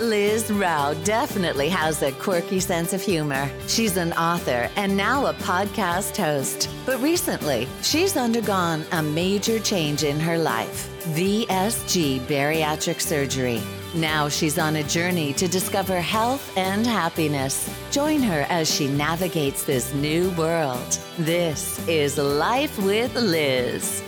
Liz Rao definitely has a quirky sense of humor. She's an author and now a podcast host. But recently, she's undergone a major change in her life VSG bariatric surgery. Now she's on a journey to discover health and happiness. Join her as she navigates this new world. This is Life with Liz.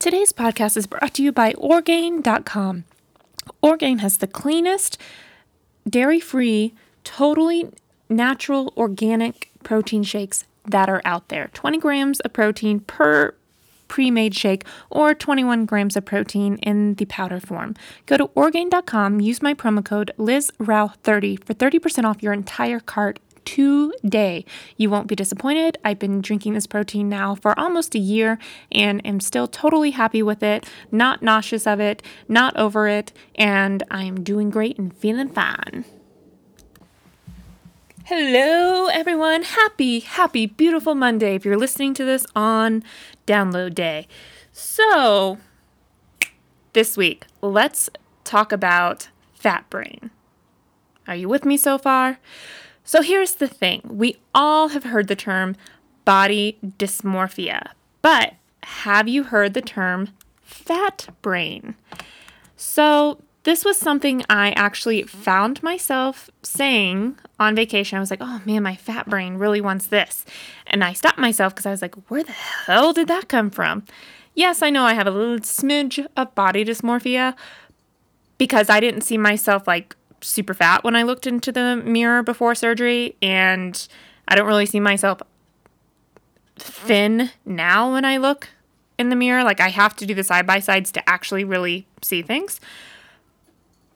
Today's podcast is brought to you by Orgain.com. Orgain has the cleanest, dairy free, totally natural, organic protein shakes that are out there 20 grams of protein per pre made shake or 21 grams of protein in the powder form. Go to Orgain.com, use my promo code LizRow30 for 30% off your entire cart today. You won't be disappointed. I've been drinking this protein now for almost a year and am still totally happy with it, not nauseous of it, not over it, and I'm doing great and feeling fine. Hello, everyone. Happy, happy, beautiful Monday if you're listening to this on download day. So, this week, let's talk about fat brain. Are you with me so far? So here's the thing we all have heard the term body dysmorphia, but have you heard the term fat brain? So this was something I actually found myself saying on vacation. I was like, oh man, my fat brain really wants this. And I stopped myself because I was like, where the hell did that come from? Yes, I know I have a little smidge of body dysmorphia because I didn't see myself like super fat when I looked into the mirror before surgery, and I don't really see myself thin now when I look in the mirror. Like, I have to do the side by sides to actually really see things.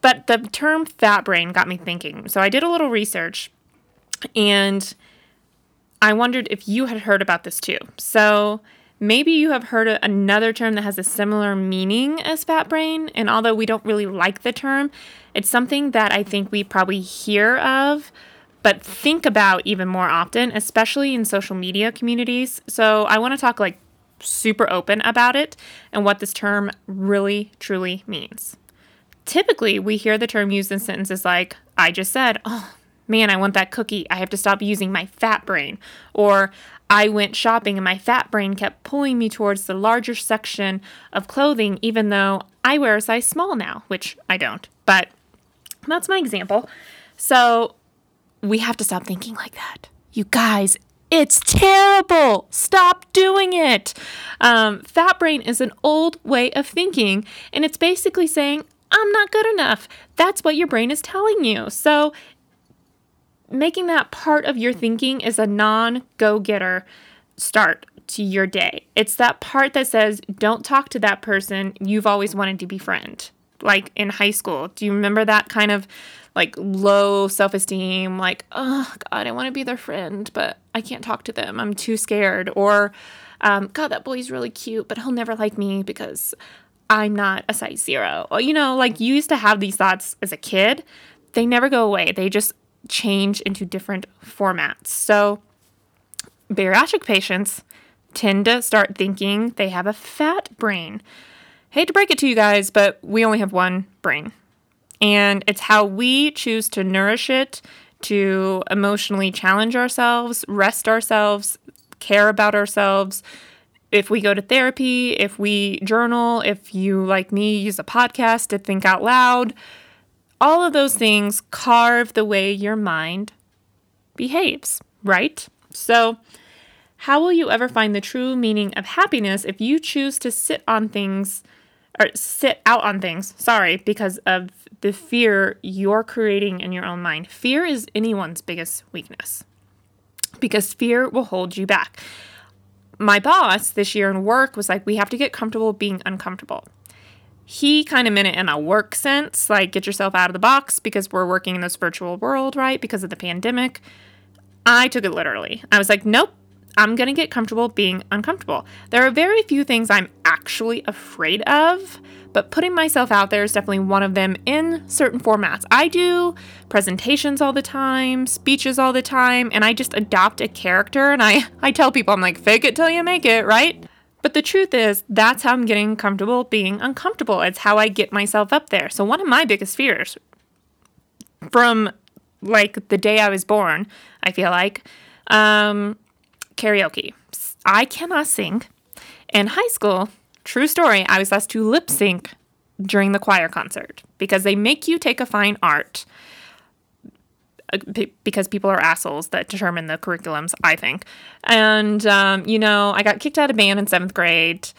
But the term fat brain got me thinking. So I did a little research and I wondered if you had heard about this too. So maybe you have heard another term that has a similar meaning as fat brain. And although we don't really like the term, it's something that I think we probably hear of, but think about even more often, especially in social media communities. So I want to talk like super open about it and what this term really truly means. Typically, we hear the term used in sentences like, I just said, oh, man, I want that cookie. I have to stop using my fat brain. Or I went shopping and my fat brain kept pulling me towards the larger section of clothing, even though I wear a size small now, which I don't. But that's my example. So we have to stop thinking like that. You guys, it's terrible. Stop doing it. Um, fat brain is an old way of thinking, and it's basically saying, I'm not good enough. That's what your brain is telling you. So, making that part of your thinking is a non go getter start to your day. It's that part that says, don't talk to that person you've always wanted to befriend like in high school. Do you remember that kind of like low self esteem? Like, oh, God, I want to be their friend, but I can't talk to them. I'm too scared. Or, um, God, that boy's really cute, but he'll never like me because I'm not a size zero. Or, you know, like you used to have these thoughts as a kid. They never go away, they just change into different formats. So, bariatric patients tend to start thinking they have a fat brain. Hate to break it to you guys, but we only have one brain. And it's how we choose to nourish it, to emotionally challenge ourselves, rest ourselves, care about ourselves. If we go to therapy, if we journal, if you, like me, use a podcast to think out loud, all of those things carve the way your mind behaves, right? So, how will you ever find the true meaning of happiness if you choose to sit on things or sit out on things, sorry, because of the fear you're creating in your own mind. Fear is anyone's biggest weakness because fear will hold you back. My boss this year in work was like, we have to get comfortable being uncomfortable. He kind of meant it in a work sense, like get yourself out of the box because we're working in this virtual world, right? Because of the pandemic. I took it literally. I was like, nope, I'm going to get comfortable being uncomfortable. There are very few things I'm actually afraid of, but putting myself out there is definitely one of them in certain formats. I do presentations all the time, speeches all the time, and I just adopt a character and I, I tell people, I'm like, fake it till you make it, right? But the truth is, that's how I'm getting comfortable being uncomfortable. It's how I get myself up there. So, one of my biggest fears from like the day I was born, I feel like, um, karaoke. I cannot sing. In high school, true story, I was asked to lip sync during the choir concert because they make you take a fine art because people are assholes that determine the curriculums, I think. And, um, you know, I got kicked out of band in seventh grade.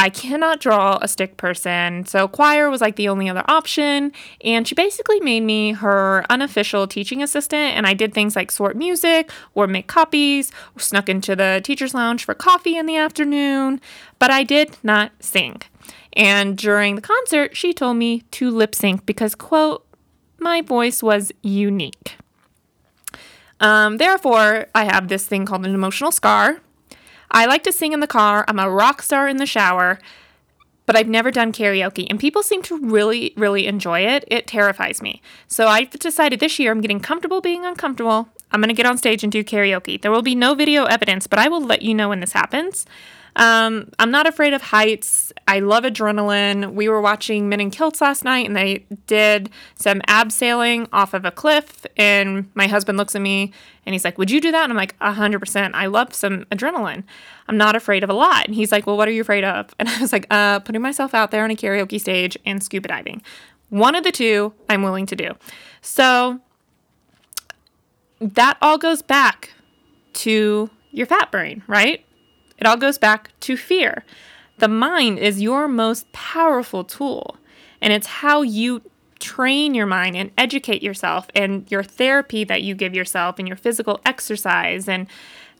I cannot draw a stick person, so choir was like the only other option. And she basically made me her unofficial teaching assistant, and I did things like sort music or make copies, or snuck into the teacher's lounge for coffee in the afternoon, but I did not sing. And during the concert, she told me to lip sync because, quote, my voice was unique. Um, therefore, I have this thing called an emotional scar. I like to sing in the car. I'm a rock star in the shower, but I've never done karaoke. And people seem to really, really enjoy it. It terrifies me. So I've decided this year I'm getting comfortable being uncomfortable. I'm going to get on stage and do karaoke. There will be no video evidence, but I will let you know when this happens. Um, I'm not afraid of heights. I love adrenaline. We were watching Men in Kilts last night and they did some abseiling off of a cliff. And my husband looks at me and he's like, Would you do that? And I'm like, 100%. I love some adrenaline. I'm not afraid of a lot. And he's like, Well, what are you afraid of? And I was like, uh, Putting myself out there on a karaoke stage and scuba diving. One of the two I'm willing to do. So that all goes back to your fat brain, right? It all goes back to fear. The mind is your most powerful tool, and it's how you train your mind and educate yourself, and your therapy that you give yourself, and your physical exercise, and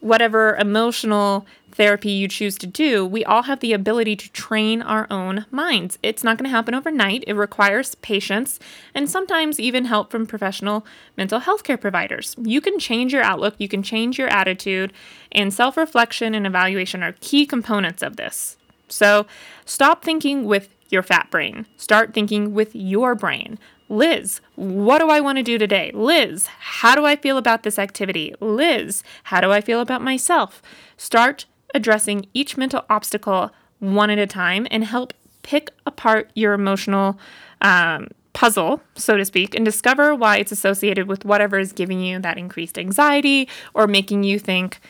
whatever emotional therapy you choose to do, we all have the ability to train our own minds. It's not going to happen overnight. It requires patience and sometimes even help from professional mental health care providers. You can change your outlook, you can change your attitude, and self reflection and evaluation are key components of this. So stop thinking with your fat brain, start thinking with your brain. Liz, what do I want to do today? Liz, how do I feel about this activity? Liz, how do I feel about myself? Start addressing each mental obstacle one at a time and help pick apart your emotional um, puzzle, so to speak, and discover why it's associated with whatever is giving you that increased anxiety or making you think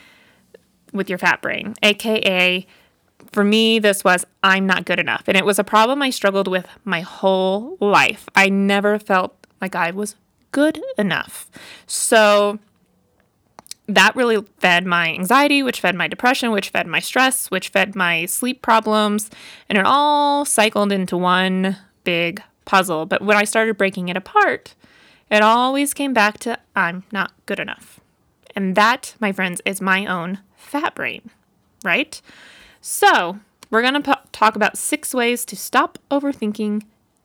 with your fat brain, aka for me, this was I'm not good enough. And it was a problem I struggled with my whole life. I never felt like I was good enough. So that really fed my anxiety, which fed my depression, which fed my stress, which fed my sleep problems. And it all cycled into one big puzzle. But when I started breaking it apart, it always came back to I'm not good enough. And that, my friends, is my own fat brain, right? So, we're going to talk about six ways to stop overthinking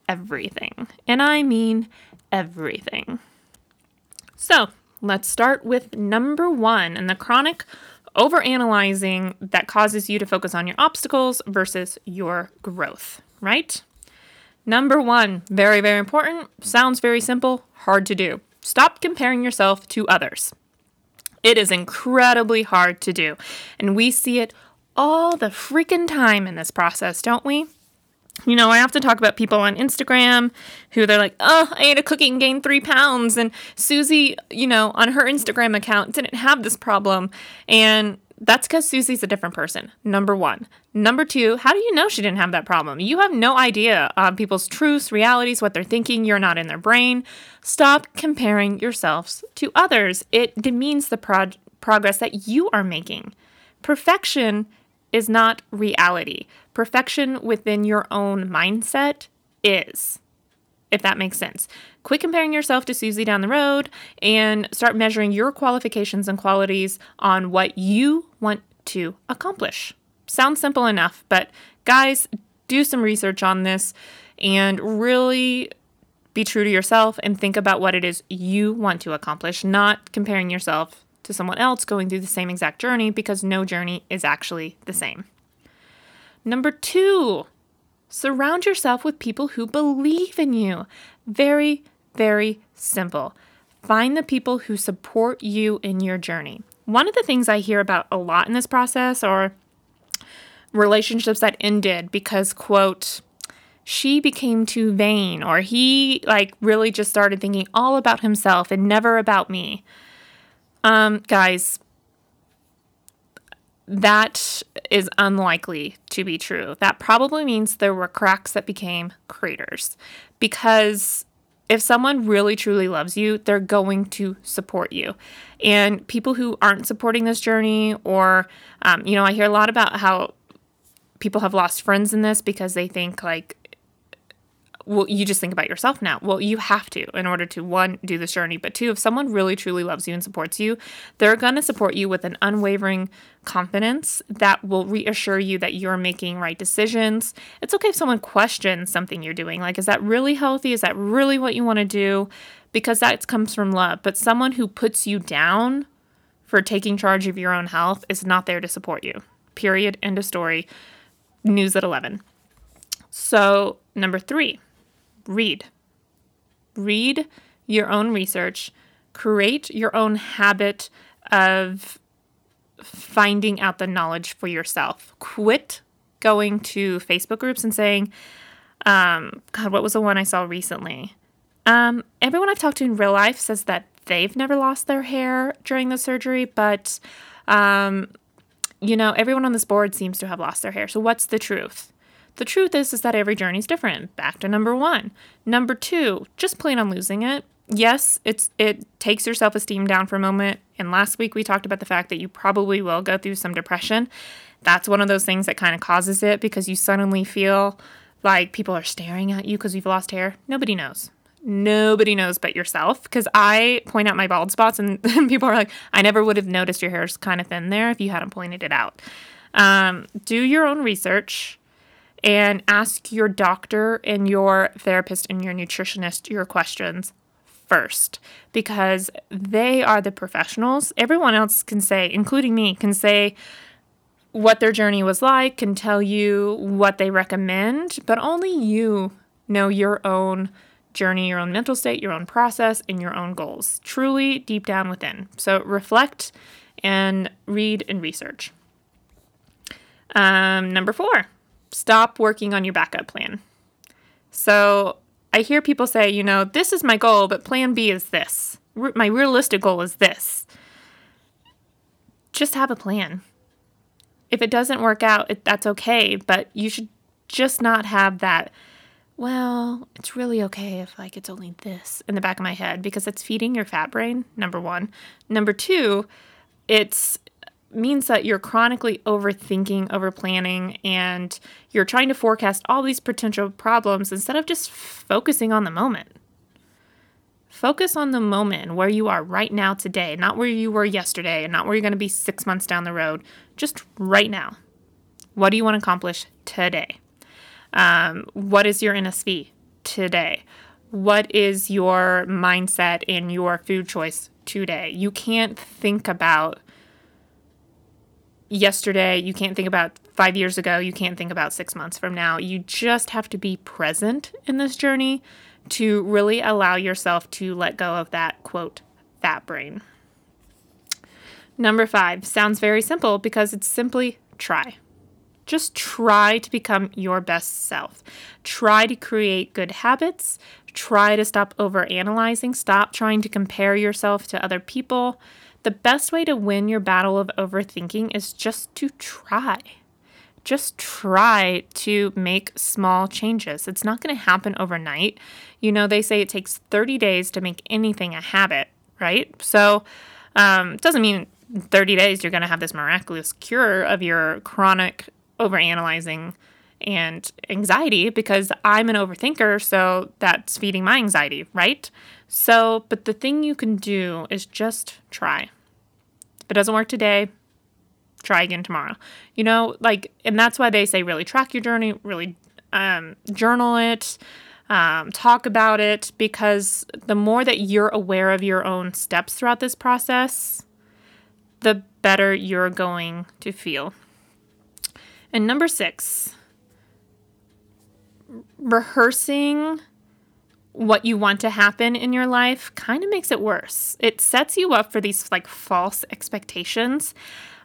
everything. And I mean everything. So, let's start with number one and the chronic overanalyzing that causes you to focus on your obstacles versus your growth, right? Number one, very, very important, sounds very simple, hard to do. Stop comparing yourself to others. It is incredibly hard to do, and we see it all the freaking time in this process, don't we? You know, I have to talk about people on Instagram who they're like, oh, I ate a cookie and gained three pounds. And Susie, you know, on her Instagram account didn't have this problem. And that's because Susie's a different person, number one. Number two, how do you know she didn't have that problem? You have no idea on people's truths, realities, what they're thinking. You're not in their brain. Stop comparing yourselves to others. It demeans the prog- progress that you are making. Perfection is not reality. Perfection within your own mindset is, if that makes sense. Quit comparing yourself to Susie down the road and start measuring your qualifications and qualities on what you want to accomplish. Sounds simple enough, but guys, do some research on this and really be true to yourself and think about what it is you want to accomplish, not comparing yourself to someone else going through the same exact journey because no journey is actually the same. Number two, surround yourself with people who believe in you. Very, very simple. Find the people who support you in your journey. One of the things I hear about a lot in this process, or relationships that ended because, quote, she became too vain or he like really just started thinking all about himself and never about me. Um, guys, that is unlikely to be true. That probably means there were cracks that became craters because if someone really truly loves you, they're going to support you. And people who aren't supporting this journey, or, um, you know, I hear a lot about how people have lost friends in this because they think like well, you just think about yourself now. Well, you have to in order to one, do this journey, but two, if someone really truly loves you and supports you, they're going to support you with an unwavering confidence that will reassure you that you're making right decisions. It's okay if someone questions something you're doing. Like, is that really healthy? Is that really what you want to do? Because that comes from love. But someone who puts you down for taking charge of your own health is not there to support you. Period. End of story. News at 11. So, number three, read. Read your own research, create your own habit of finding out the knowledge for yourself. Quit going to Facebook groups and saying, um, God, what was the one I saw recently? Um, everyone I've talked to in real life says that they've never lost their hair during the surgery, but, um, you know, everyone on this board seems to have lost their hair. So, what's the truth? The truth is is that every journey is different. Back to number 1. Number 2, just plan on losing it. Yes, it's it takes your self-esteem down for a moment. And last week we talked about the fact that you probably will go through some depression. That's one of those things that kind of causes it because you suddenly feel like people are staring at you because you've lost hair. Nobody knows. Nobody knows but yourself because I point out my bald spots and, and, people are like, I never would have noticed your hair's kind of thin there if you hadn't pointed it out. Um, do your own research and ask your doctor and your therapist and your nutritionist your questions first because they are the professionals. Everyone else can say, including me, can say what their journey was like, can tell you what they recommend, but only you know your own journey, your own mental state, your own process, and your own goals, truly deep down within. So reflect and read and research. Um, number four, stop working on your backup plan. So I hear people say, you know, this is my goal, but plan B is this. My realistic goal is this. Just have a plan. If it doesn't work out, it, that's okay, but you should just not have that, well, it's really okay if like it's only this in the back of my head because it's feeding your fat brain, number 1. Number 2, it's means that you're chronically overthinking, overplanning, and you're trying to forecast all these potential problems instead of just focusing on the moment. Focus on the moment where you are right now today, not where you were yesterday, and not where you're going to be six months down the road. Just right now. What do you want to accomplish today? Um, what is your NSV today? What is your mindset in your food choice today? You can't think about yesterday, you can't think about five years ago, you can't think about six months from now. You just have to be present in this journey to really allow yourself to let go of that quote, fat brain. Number five sounds very simple because it's simply try. Just try to become your best self. Try to create good habits. Try to stop over analyzing. Stop trying to compare yourself to other people. The best way to win your battle of overthinking is just to try. Just try to make small changes. It's not going to happen overnight. You know, they say it takes 30 days to make anything a habit, right? So, um, it doesn't mean 30 days you're going to have this miraculous cure of your chronic overanalyzing and anxiety because I'm an overthinker, so that's feeding my anxiety, right? So, but the thing you can do is just try. If it doesn't work today, try again tomorrow. You know, like, and that's why they say really track your journey, really um, journal it, um, talk about it, because the more that you're aware of your own steps throughout this process, the better you're going to feel. And number six, rehearsing what you want to happen in your life kind of makes it worse. It sets you up for these like false expectations.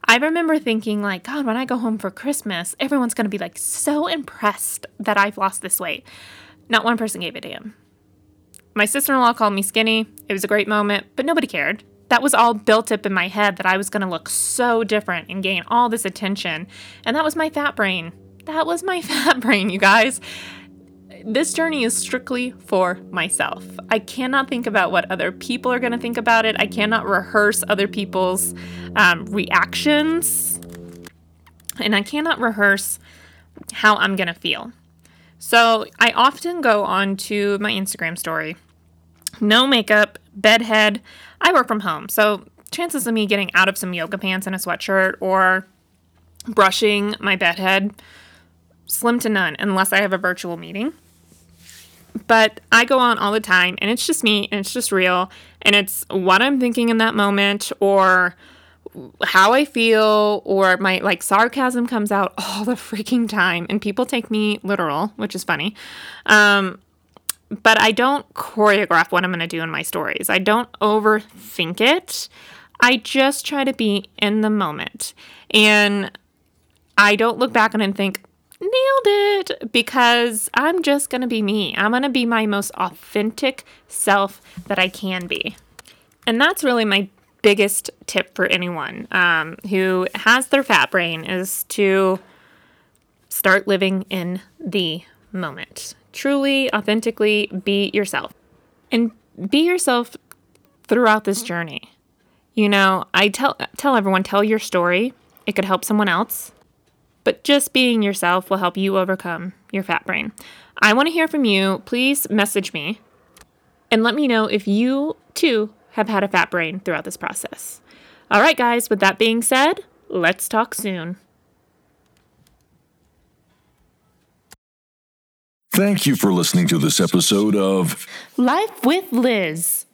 I remember thinking like, God, when I go home for Christmas, everyone's going to be like so impressed that I've lost this weight. Not one person gave a damn. My sister-in-law called me skinny. It was a great moment, but nobody cared. That was all built up in my head that I was going to look so different and gain all this attention. And that was my fat brain. That was my fat brain, you guys this journey is strictly for myself. I cannot think about what other people are going to think about it. I cannot rehearse other people's um, reactions. And I cannot rehearse how I'm going to feel. So I often go on to my Instagram story. No makeup, bedhead. I work from home. So chances of me getting out of some yoga pants and a sweatshirt or brushing my bedhead slim to none unless I have a virtual meeting. But I go on all the time and it's just me and it's just real and it's what I'm thinking in that moment or how I feel or my like sarcasm comes out all the freaking time and people take me literal, which is funny. Um, but I don't choreograph what I'm going to do in my stories. I don't overthink it. I just try to be in the moment. And I don't look back on it and think, nailed it because I'm just going to be me. I'm going to be my most authentic self that I can be. And that's really my biggest tip for anyone um, who has their fat brain is to start living in the moment. Truly, authentically be yourself. And be yourself throughout this journey. You know, I tell tell everyone tell your story. It could help someone else but just being yourself will help you overcome your fat brain. I want to hear from you. Please message me and let me know if you too have had a fat brain throughout this process. All right, guys, with that being said, let's talk soon. Thank you for listening to this episode of Life with Liz.